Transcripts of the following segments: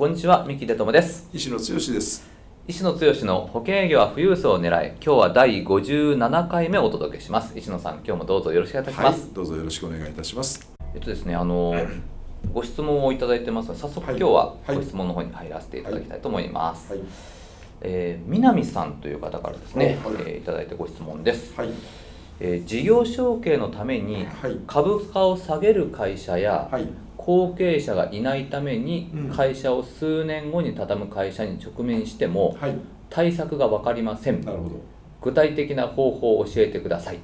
こんにちは三木出友です。石野剛です。石野剛の保険営業は富裕層を狙い今日は第57回目をお届けします。石野さん今日もどうぞよろしくお願いいたします、はい、どうぞよろしくお願いいたします。えっとですねあのご質問をいただいてますので早速今日はご質問の方に入らせていただきたいと思います、はい。はい、えー、南さんという方からですね、はい、えー、いただいてご質問です、はい。えー、事業承継のために株価を下げる会社や、はい、後継者がいないために会社を数年後に畳む会社に直面しても、対策が分かりません具体的な方法を教えてください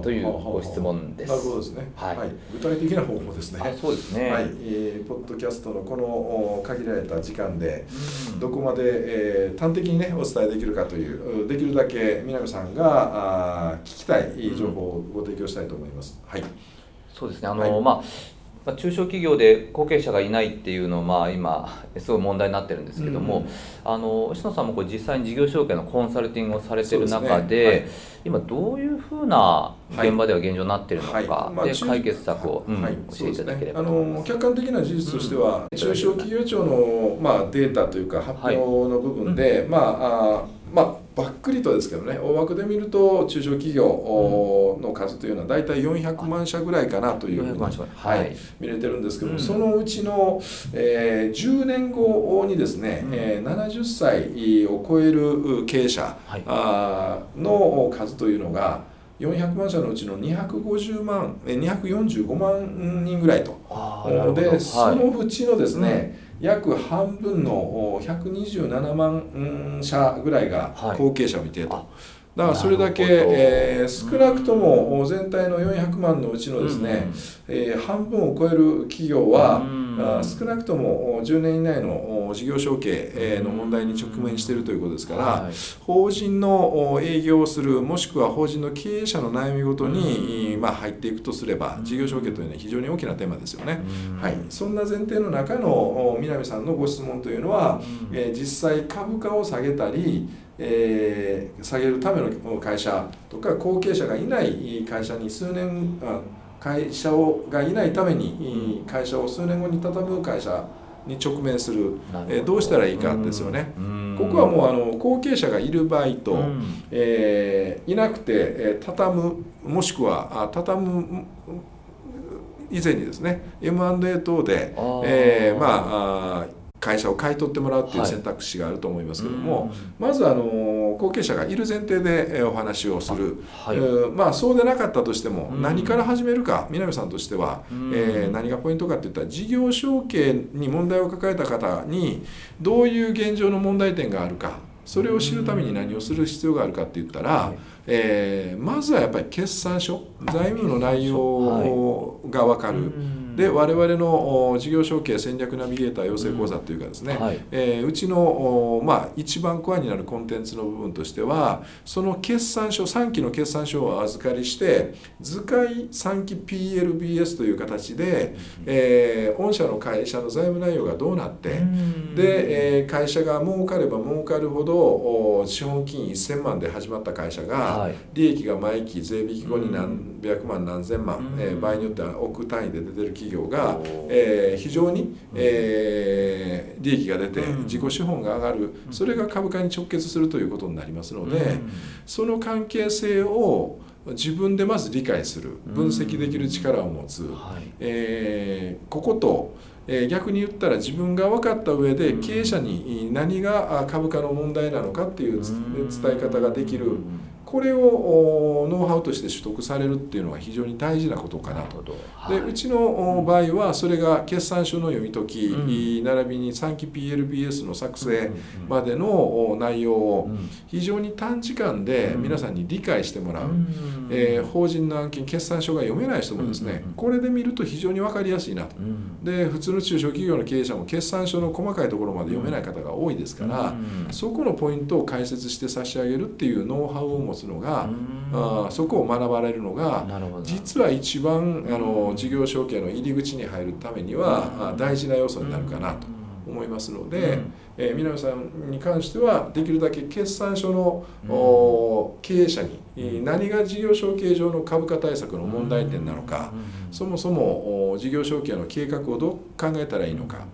というご質問です。なるほどですね。はい。はい、具体的な方法ですね。そうですね。はい。えー、ポッドキャストのこの限られた時間で、どこまで、えー、端的にねお伝えできるかというできるだけ南さんがあ聞きたい情報をご提供したいと思います。はい。そうですね。あの、はい、まあ。まあ、中小企業で後継者がいないっていうのは、まあ、今すごい問題になってるんですけども、うん、あの石野さんもこれ実際に事業承継のコンサルティングをされてる中で、ねはい、今どういうふうな現場では現状になってるのか、はいはい。まあ、で解決策を、うんはい、教えていただければ、ね、あの客観的な事実としては、うん、中小企業庁の、まあ、データというか発表の部分で、まああまあばっくりとですけどね大枠で見ると中小企業の数というのは大体400万社ぐらいかなというふうに、はい、見れてるんですけども、うん、そのうちの、えー、10年後にですね、うん、えー、70歳を超える経営者、はの数というのが400万社のうちの250万245万人ぐらいと。で、そのうちのですね、うん約半分の127万社ぐらいが後継者を見ていると。だからそれだけ、えー、少なくとも全体の400万のうちのですね、うん、えー、半分を超える企業は、うん、少なくとも10年以内の事業承継の問題に直面しているということですから、はい、法人の営業をするもしくは法人の経営者の悩みごとに、まあ、入っていくとすれば事業承継というのは非常に大きなテーマですよね。はい、そんな前提の中の南さんのご質問というのは、えー、実際株価を下げたりえー、下げるための会社とか後継者がいない会社に数年会社をがいないために会社を数年後に畳む会社に直面する、えー、どうしたらいいかですよね。ここはもうあの後継者がいる場合と、えー、いなくて、えー、畳むもしくは畳む以前にですね M&A 等で、えー、まあ会社を買い取ってもらうっていう選択肢があると思いますけども、はい、まずあの後継者がいる前提でお話をする、はい、まあそうでなかったとしても何から始めるか南さんとしては、えー、何がポイントかっていったら事業承継に問題を抱えた方にどういう現状の問題点があるかそれを知るために何をする必要があるかって言ったら、はい、えー、まずはやっぱり決算書財務の内容が分かる。で我々の事業承継戦略ナビゲーター養成講座というかですね、うん。はい、えー、うちの、まあ、一番コアになるコンテンツの部分としてはその決算書3期の決算書をお預かりして図解3期 PLBS という形で、えー、御社の会社の財務内容がどうなって、うん、で、えー、会社が儲かれば儲かるほど資本金1000万で始まった会社が、利益が毎期税引き後に何百万何千万、うん、えー、場合によっては億単位で出てる企業企業が、えー、非常に、えー、利益が出て自己資本が上がる。それが株価に直結するということになりますのでその関係性を自分でまず理解する。分析できる力を持つ、えー、こことえ逆に言ったら自分が分かった上で経営者に何が株価の問題なのかっていう伝え方ができるこれをノウハウとして取得されるっていうのは非常に大事なことかなと。はい、でうちの場合はそれが決算書の読み解き、うん、並びに3期 PLBS の作成までの内容を非常に短時間で皆さんに理解してもらう、うん、えー、法人の案件決算書が読めない人もですね、これで見ると非常に分かりやすいなと。で普通の中小企業の経営者も決算書の細かいところまで読めない方が多いですから、そこのポイントを解説して差し上げるっていうノウハウを持つのがあそこを学ばれるのが実は一番あの事業承継の入り口に入るためには大事な要素になるかなと思いますので、えー、南さんに関してはできるだけ決算書の、お経営者に何が事業承継上の株価対策の問題点なのか、そもそも事業承継の計画をどう考えたらいいのか。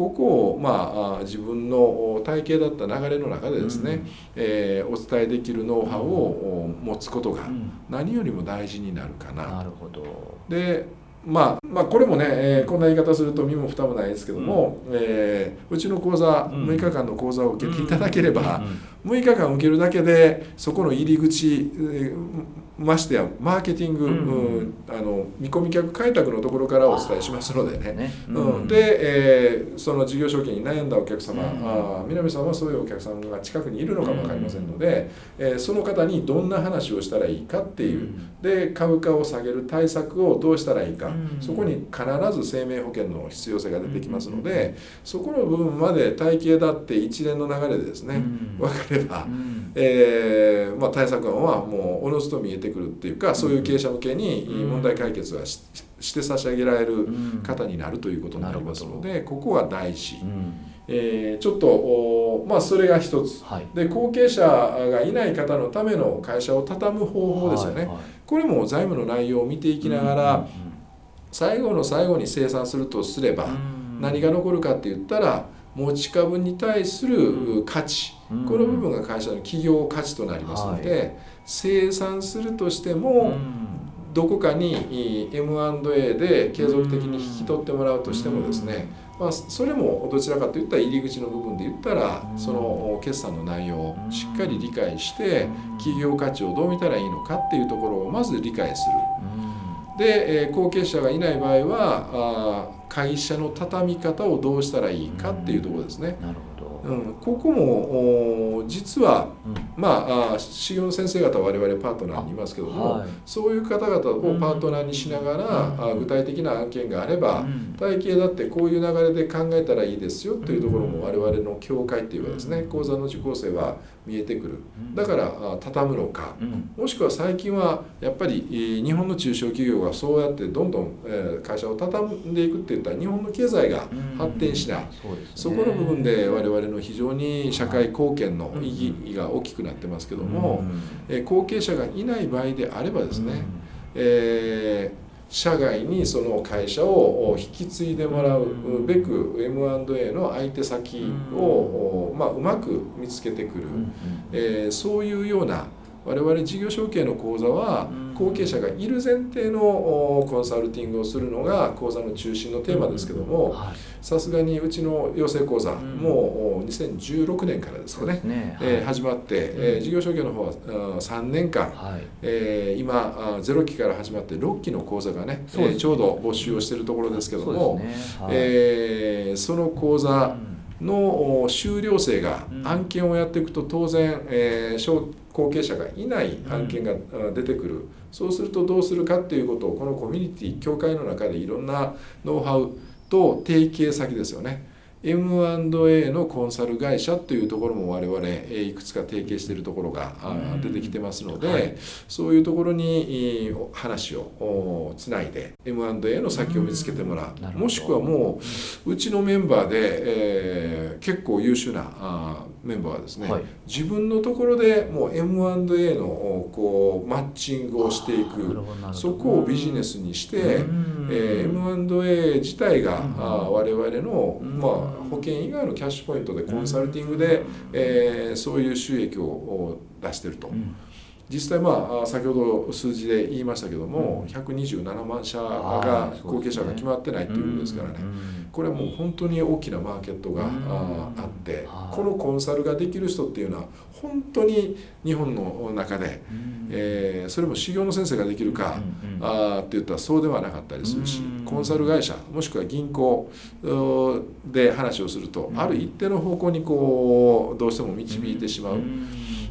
ここを、まあ、自分の体系だった流れの中でですね、うん、えー、お伝えできるノウハウを持つことが何よりも大事になるかな。なるほど。でまあ、まあこれもね、えー、こんな言い方すると身も蓋もないですけども、うん。えー、うちの講座、6日間の講座を受けていただければ、6日間受けるだけでそこの入り口、えー、ましてやマーケティング、うん、あの見込み客開拓のところからお伝えしますのでね、ね。うん、で、えー、その事業承継に悩んだお客様、うん、あ南さんはそういうお客さんが近くにいるのかも分かりませんので、うん、えー、その方にどんな話をしたらいいかっていう、で株価を下げる対策をどうしたらいいか、そこに必ず生命保険の必要性が出てきますので、そこの部分まで体系だって一連の流れでですね、分かれば、えーまあ、対策案はもうおのずと見えてくるっていうかそういう経営者向けに問題解決はし,、して差し上げられる方になるということになりますので、ここは大事。えー、ちょっとまあそれが一つ、はい、で後継者がいない方のための会社を畳む方法ですよね、はいはい、これも財務の内容を見ていきながら、最後の最後に清算するとすれば、何が残るかって言ったら持ち株に対する価値、この部分が会社の企業価値となりますので、はい、生産するとしても、どこかに M&A で継続的に引き取ってもらうとしてもですね、まあ、それもどちらかといったら入り口の部分で言ったらその決算の内容をしっかり理解して企業価値をどう見たらいいのかっていうところをまず理解する。で、え後継者がいない場合はあ会社の畳み方をどうしたらいいかっていうところですね。なるほど。うん、ここも実は、うん、まあ修行の先生方は我々パートナーにいますけども、はい、そういう方々をパートナーにしながら、うん、具体的な案件があれば、体系だってこういう流れで考えたらいいですよというところも我々の境界っていうかですね講座の受講生は見えてくる。だから畳むのか、もしくは最近はやっぱり日本の中小企業がそうやってどんどん会社を畳んでいくっていったら日本の経済が発展しない、そこの部分で我々の非常に社会貢献の意義が大きくなってますけども、え後継者がいない場合であればですね、えー社外にその会社を引き継いでもらうべく M&A の相手先を、まあ、うまく見つけてくる、えー、そういうような我々事業承継の講座は後継者がいる前提のコンサルティングをするのが講座の中心のテーマですけどもさすがにうちの養成講座もう2016年からですかね。ね、はい、えー、始まって、えー、事業承継の方は3年間、はい、えー、今0期から始まって6期の講座がね、えー、ちょうど募集をしているところですけども、ね。はい、えー、その講座の修了生が案件をやっていくと当然、えー、後継者がいない案件が出てくる、そうするとどうするかっていうことをこのコミュニティ協会の中でいろんなノウハウと提携先ですよね M&A のコンサル会社というところも我々いくつか提携しているところが出てきてますので、はい、そういうところに話をつないで M&A の先を見つけてもらう。もしくはもううちのメンバーで、えー、結構優秀なメンバーはですね、はい、自分のところでもう M&A のこうマッチングをしていく。そこをビジネスにして、えー、M&A 自体が我々の、まあ保険以外のキャッシュポイントでコンサルティングで、えー、そういう収益を出してると。実際まあ先ほど数字で言いましたけども、うん、127万社が後継者が決まってないっていうことですからね、これはもう本当に大きなマーケットがあってこのコンサルができる人っていうのは本当に日本の中で、えー、それも修行の先生ができるか、あって言ったらそうではなかったりするし、コンサル会社もしくは銀行で話をすると、ある一定の方向にこうどうしても導いてしまう。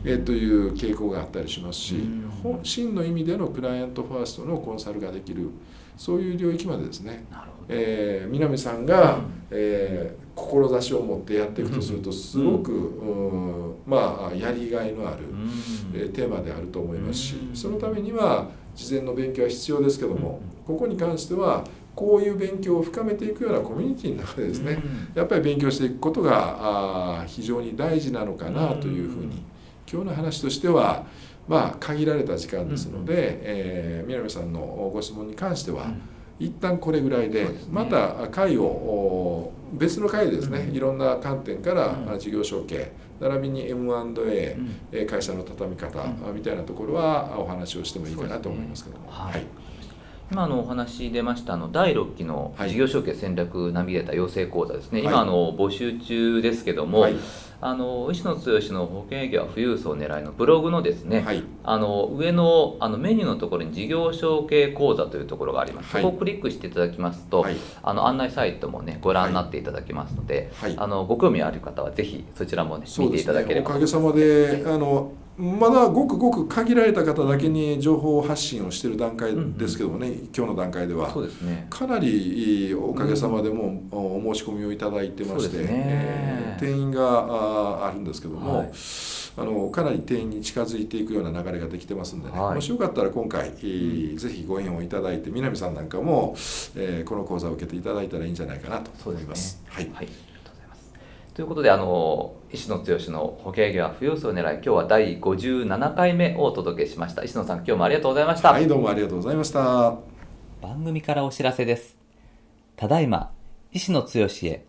えー、という傾向があったりしますし、真の意味でのクライアントファーストのコンサルができるそういう領域までですね、えー、南さんが、うん、えー、志を持ってやっていくとするとすごく、うん、まあやりがいのある、うん、えー、テーマであると思いますし、そのためには事前の勉強は必要ですけども、ここに関してはこういう勉強を深めていくようなコミュニティの中でですね、やっぱり勉強していくことがあ非常に大事なのかなというふうに、今日の話としてはまあ限られた時間ですので、うんえー、南さんのご質問に関しては、うん。一旦これぐらいで、また会を別の会でですね、いろんな観点から事業承継並びに M&A、会社の畳み方みたいなところはお話をしてもいいかなと思いますけども。はい。今のお話出ましたあの第6期の事業承継戦略ナビゲーター養成講座ですね、はい、今あの募集中ですけども、はい、あの石野剛の保険営業は富裕層を狙いのブログのですね、はい、あの上のあのメニューのところに事業承継講座というところがあります、そこをクリックしていただきますと、あの案内サイトもねご覧になっていただけますので、あのご興味ある方はぜひそちらもね見ていただければ、ね、おかげさまで、あのまだごくごく限られた方だけに情報発信をしている段階ですけどもね、うんうん、今日の段階では。そうです、ね、かなりおかげさまでもお申し込みをいただいてまして、ねえー、定員があるんですけども、はい、あのかなり定員に近づいていくような流れができてますんでね、はい、もしよかったら今回、うん、ぜひご縁をいただいて南さんなんかも、えー、この講座を受けていただいたらいいんじゃないかなと思います。はい、はい。ということであの石野剛の保険営業は富裕層を狙い今日は第57回目をお届けしました。石野さん今日もありがとうございました。はいどうもありがとうございました。番組からお知らせです。ただいま石野剛へ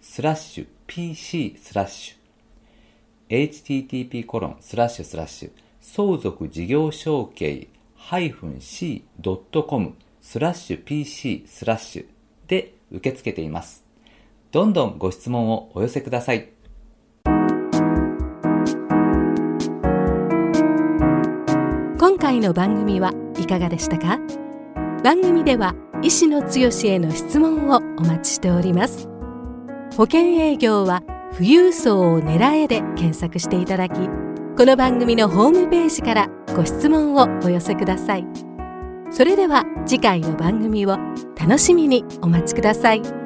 スラッシュ pc スラッシュ http コロンスラッシュスラッシュ相続事業承継 -c.com スラッシュ pc スラッシュ。で受け付けています。どんどんご質問をお寄せください。今回の番組はいかがでしたか？番組では医師の強への質問をお待ちしております。保険営業は富裕層を狙えで検索していただきこの番組のホームページからご質問をお寄せくださいそれでは次回の番組を楽しみにお待ちください。